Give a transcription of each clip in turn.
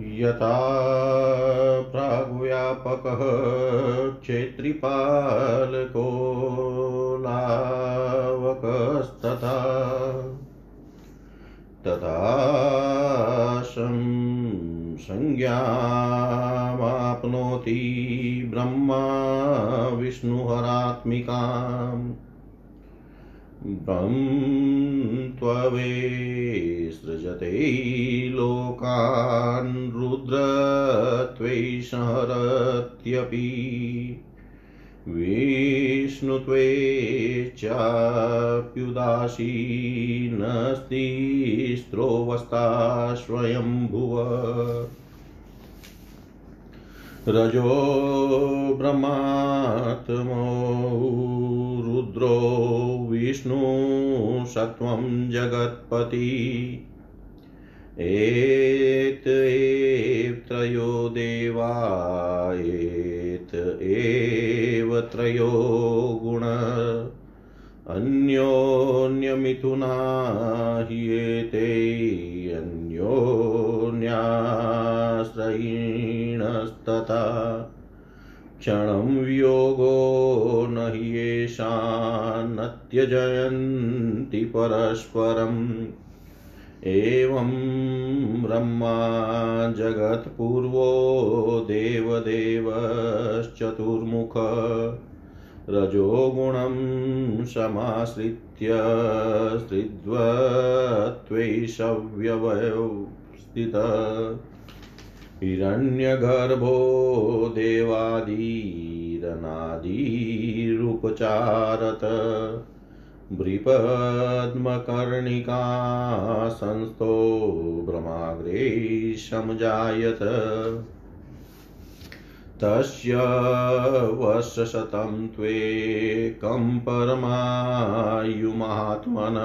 यथा प्राग्व्यापकः क्षेत्रिपालको लावकस्तथा तथा संज्ञामाप्नोति ब्रह्मा विष्णुहरात्मिकाम् ब्रह्म त्ववे सृजते लोकान् रुद्रत्वै संहरत्यपि विष्णुत्वे चाप्युदासीनस्ति स्त्रोवस्ता स्वयंभुव रजो ब्रह्मात्मो रुद्रो विष्णु सत्वं जगत्पति। एत एव त्रयो देवा, एत एव त्रयो गुण। अन्योन्यमिथुना हि अन्योन्याश्रयिणस्तथा क्षणं वियोगो न हि येषां न त्यजयन्ति परस्परम्। एवं ब्रह्मा जगत्पूर्वो देवदेवश्चतुर्मुख रजोगुणं समाश्रित्य स्त्रिद्वत्वैषव्यवस्थित हिरण्यगर्भो देवादीरनादीरुपचारत। भ्रिपद्मकर्णिका संस्थो भ्रमाग्रे समजायत तस्य वर्षशतं त्वेकं परमायुमात्मन।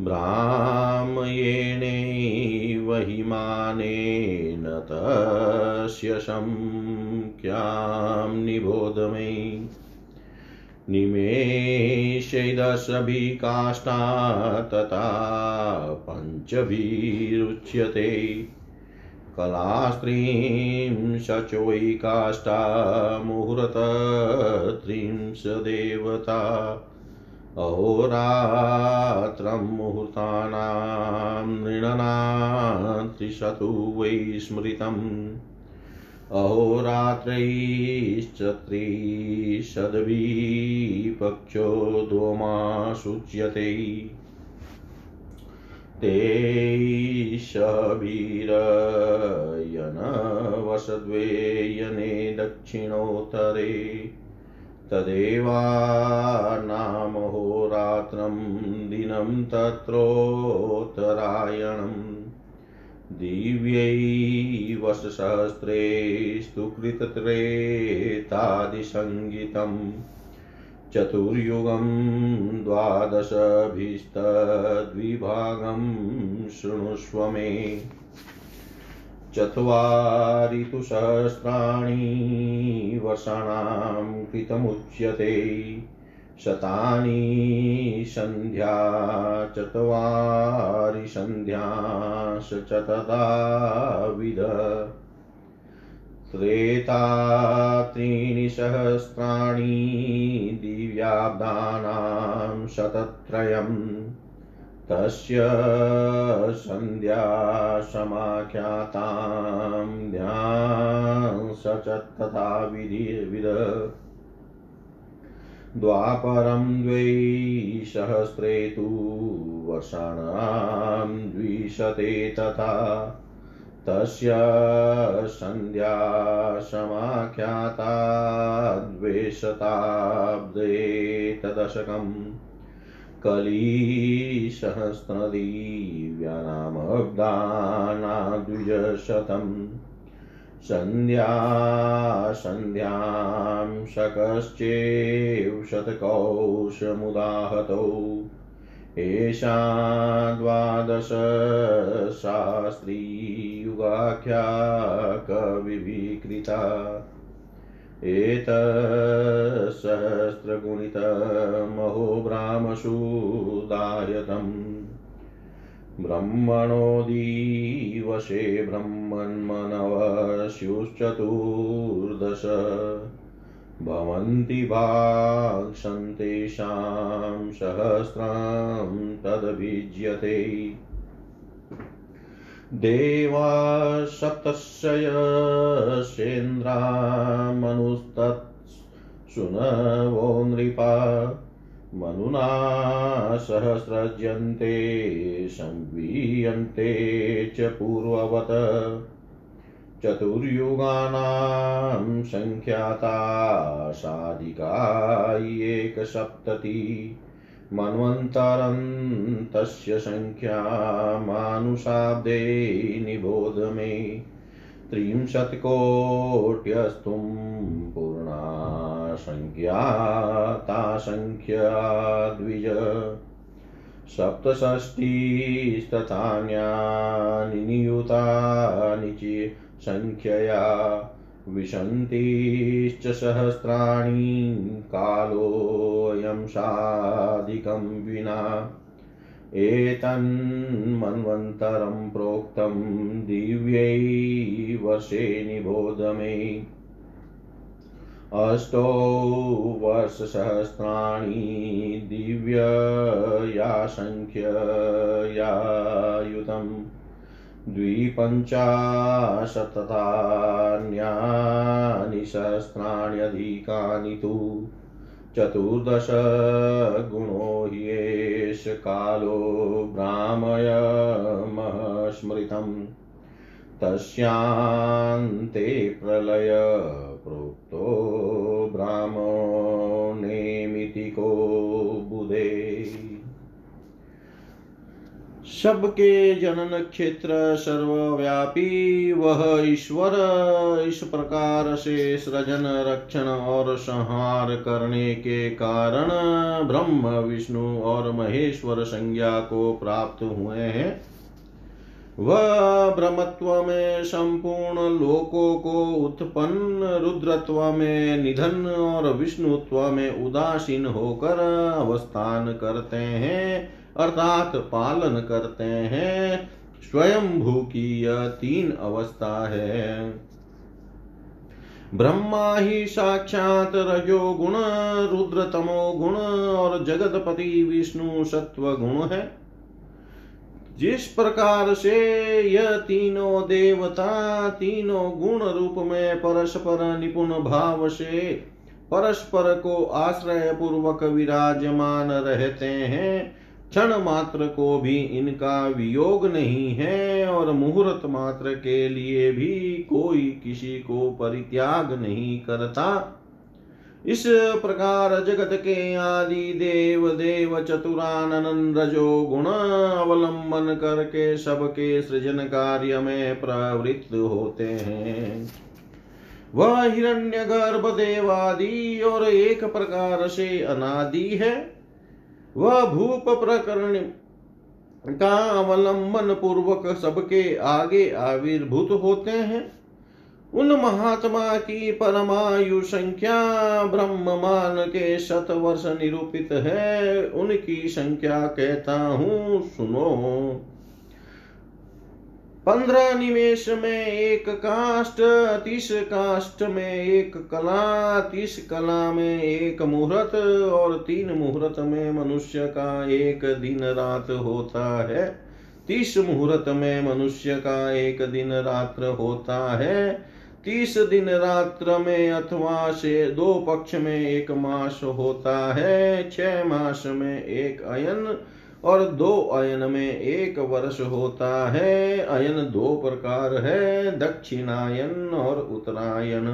भ्रामयेणैव हिमानेन तस्य शङ्क्यां निबोध मे। निमेषैदशभिकाष्ठा तथा पञ्चभिरुच्यते। कलास्त्रीं शचोयिकाष्ठा मुहूर्तत्रिंशदेवता। अहोरात्रं मुहूर्तानां नृणां वै स्मृतम्। अहोरात्रैश्च त्रिशद्भिपक्षो द्वोमाशुच्यते तेषभिरयनवशद्वे यने दक्षिणोत्तरे तदेवानामहोरात्रं दिनं तत्रोत्तरायणम्। दिव्यैवशसहस्रेस्तु कृतत्रेतादिसङ्गीतम्। चतुर्युगं द्वादशभिस्तद्विभागं शृणुष्व मे। चत्वारि तु सहस्राणि वर्षाणां कृतमुच्यते। शतानि सन्ध्या चत्वारि सन्ध्याश च त्रेता त्रीणि सहस्राणि दिव्याब्दानां शतत्रयम्। तस्य सन्ध्या समाख्यातां ध्यांस च तथा विधिविद द्वापरं द्वैसहस्रे तु वर्षाणां द्विशते तथा तस्य सन्ध्या समाख्याता द्वेशताब्दे तदशकम् कलीसहस्रदीव्यानामब्दानाद्विजशतम् सन्ध्या सन्ध्यां शकश्चेव शतकौशमुदाहतौ। एषा द्वादशशास्त्रीयुगाख्या कविभिकृता एतत्सहस्रगुणितमहो ब्राह्मसुदायतम् ब्रह्मणोदीव देवशे ब्रह्मन्मनवस्युश्चतुर्दश। भवन्ति भाक्षन्तेषां सहस्रं तदभिज्यते देवा सप्तशयस्येन्द्रामनुस्तत्सुनवो नृपा। मनुना सहस्रज्यन्ते संवीयन्ते च पूर्ववत्। चतुर्युगानां सङ्ख्याता साधिका एकसप्तति मन्वन्तरं तस्य सङ्ख्या मानुषाब्दे निबोध मे। त्रिंशत्कोट्यस्तुं पूर्णा संज्ञाता सङ्ख्या द्विज। सप्तषष्टिस्तथान्यानि नियुतानि च सङ्ख्यया विशन्तिश्च सहस्राणि कालोऽयं साधिकं विना। एतन्मन्वन्तरं प्रोक्तं दिव्यै वर्षे निबोध मे। अष्टौ वर्षसहस्राणि दिव्यया सङ्ख्ययायुतम् द्विपञ्चाशततान्यानि सहस्राण्यधिकानि तु चतुर्दश गुणो ह्येष कालो भ्रामयमस्मृतम् तस्यान्ते प्रलय प्रोक्तो ब्राह्मणेमितिको बुधे सबके जनन क्षेत्र सर्वव्यापी, वह ईश्वर, इस प्रकार से सृजन रक्षण और संहार करने के कारण ब्रह्म, विष्णु और महेश्वर संज्ञा को प्राप्त हुए हैं। वह ब्रह्मत्व में संपूर्ण लोकों को उत्पन्न, रुद्रत्व में निधन और विष्णुत्व में उदासीन होकर अवस्थान करते हैं। अर्थात पालन करते हैं। स्वयं भू की यह तीन अवस्था है। ब्रह्मा ही साक्षात रजो गुण रुद्र तमो गुण और जगतपति विष्णु सत्व गुण है। जिस प्रकार से यह तीनों देवता, तीनों गुण रूप में परस्पर निपुण भाव से परस्पर को आश्रय पूर्वक विराजमान रहते हैं क्षण मात्र को भी इनका वियोग नहीं है और मुहूर्त मात्र के लिए भी कोई किसी को परित्याग नहीं करता। इस प्रकार जगत के आदि देव देव चतुरानन रजो गुण अवलंबन करके सबके सृजन कार्य में प्रवृत्त होते हैं। वह हिरण्य गर्भ देवादि और एक प्रकार से अनादि है। वह भूप प्रकरण का अवलंबन पूर्वक सबके आगे आविर्भूत होते हैं। उन महात्मा की परमायु संख्या ब्रह्म मान के शत वर्ष निरूपित है। उनकी संख्या कहता हूँ, सुनो। पंद्रह निमेश में एक काष्ट तीस काष्ट में एक कला, तीस कला में एक मुहूर्त और तीन मुहूर्त में मनुष्य का एक दिन रात होता है। तीस मुहूर्त में मनुष्य का एक दिन रात्र होता है। तीस दिन रात्र में अथवा से दो पक्ष में एक मास होता है। छह मास में एक अयन और दो अयन में एक वर्ष होता है। अयन दो प्रकार है, दक्षिणायन और उत्तरायण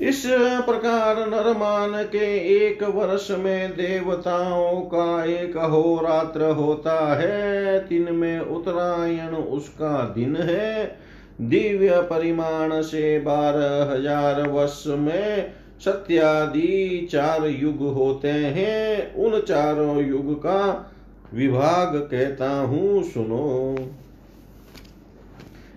इस प्रकार नरमान के एक वर्ष में देवताओं का एक अहोरात्र होता है। दिन में उत्तरायण उसका दिन है। दिव्य परिमाण से बारह हज़ार वर्ष में सत्यादि चार युग होते हैं। उन चारों युग का विभाग कहता हूँ, सुनो।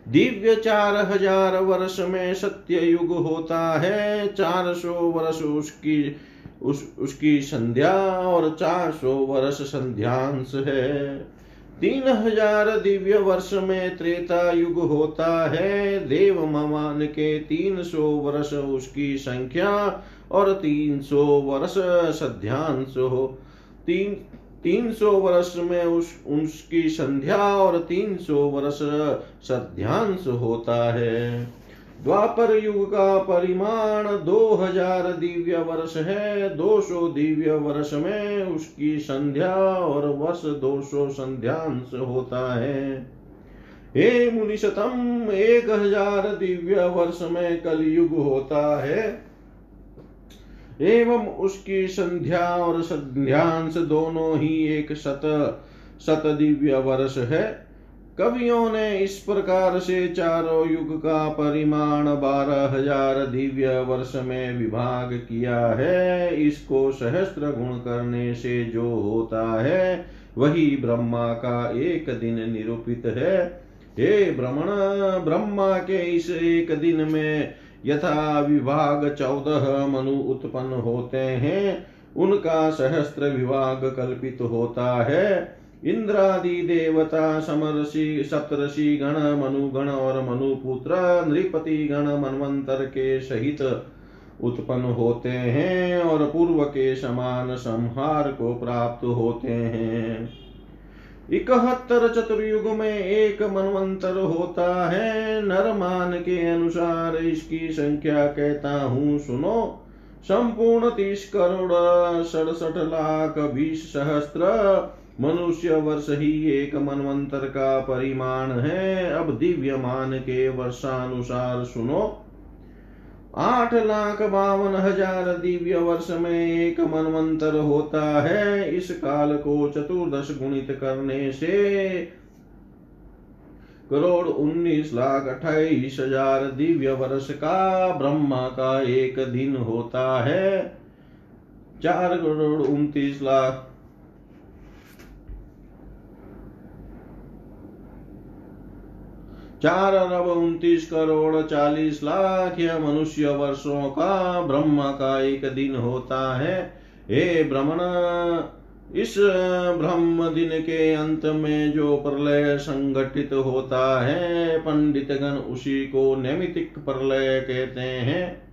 दिव्य चार हज़ार वर्ष में सत्य युग होता है। चार सौ वर्ष उसकी, उस, उसकी संध्या और चार सौ वर्ष संध्यांश है। तीन हज़ार दिव्य वर्ष में त्रेता युग होता है। देव ममान के तीन सौ वर्ष उसकी संख्या और तीन सौ वर्ष सध्यांश हो। तीन तीन सौ वर्ष में उस, उसकी संध्या और तीन सौ वर्ष सध्यांश होता है। द्वापर युग का परिमाण दो हज़ार दिव्य वर्ष है दो सौ दिव्य वर्ष में उसकी संध्या और वर्ष दो सौ संध्यांश होता है। हे मुनिशतम, एक हज़ार दिव्य वर्ष में कलयुग होता है। एवं उसकी संध्या और संध्यांश दोनों ही एक शत शत दिव्य वर्ष है। कवियों ने इस प्रकार से चारों युग का परिमाण बारह हज़ार दिव्य वर्ष में विभाग किया है। इसको सहस्त्र गुण करने से जो होता है, वही ब्रह्मा का एक दिन निरूपित है। हे ब्रह्मण, ब्रह्मा के इस एक दिन में यथा विभाग चौदह मनु उत्पन्न होते हैं। उनका सहस्त्र विभाग कल्पित होता है। इंद्रादि देवता समर्षि सप्तषि गण मनुगण और मनुपुत्र, नृपति गण मनवंतर के सहित उत्पन्न होते हैं और पूर्व के समान संहार को प्राप्त होते हैं। इकहत्तर चतुर्युग में एक मनवंतर होता है। नरमान के अनुसार इसकी संख्या कहता हूँ, सुनो। संपूर्ण तीस करोड़, सड़सठ लाख, बीस सहस्त्र मनुष्य वर्ष ही एक मनवंतर का परिमाण है। अब दिव्य मान के वर्षानुसार सुनो। आठ लाख बावन हज़ार दिव्य वर्ष में एक मनवंतर होता है। इस काल को चतुर्दश गुणित करने से करोड़ उन्नीस लाख अट्ठाईस हज़ार दिव्य वर्ष का ब्रह्मा का एक दिन होता है। चार करोड़ उन्तीस लाख चार अरब उन्तीस करोड़ चालीस लाख या मनुष्य वर्षों का ब्रह्म का एक दिन होता है। हे भ्रमण इस ब्रह्म दिन के अंत में जो प्रलय संगठित होता है पंडित गण उसी को नैमितिक प्रलय कहते हैं।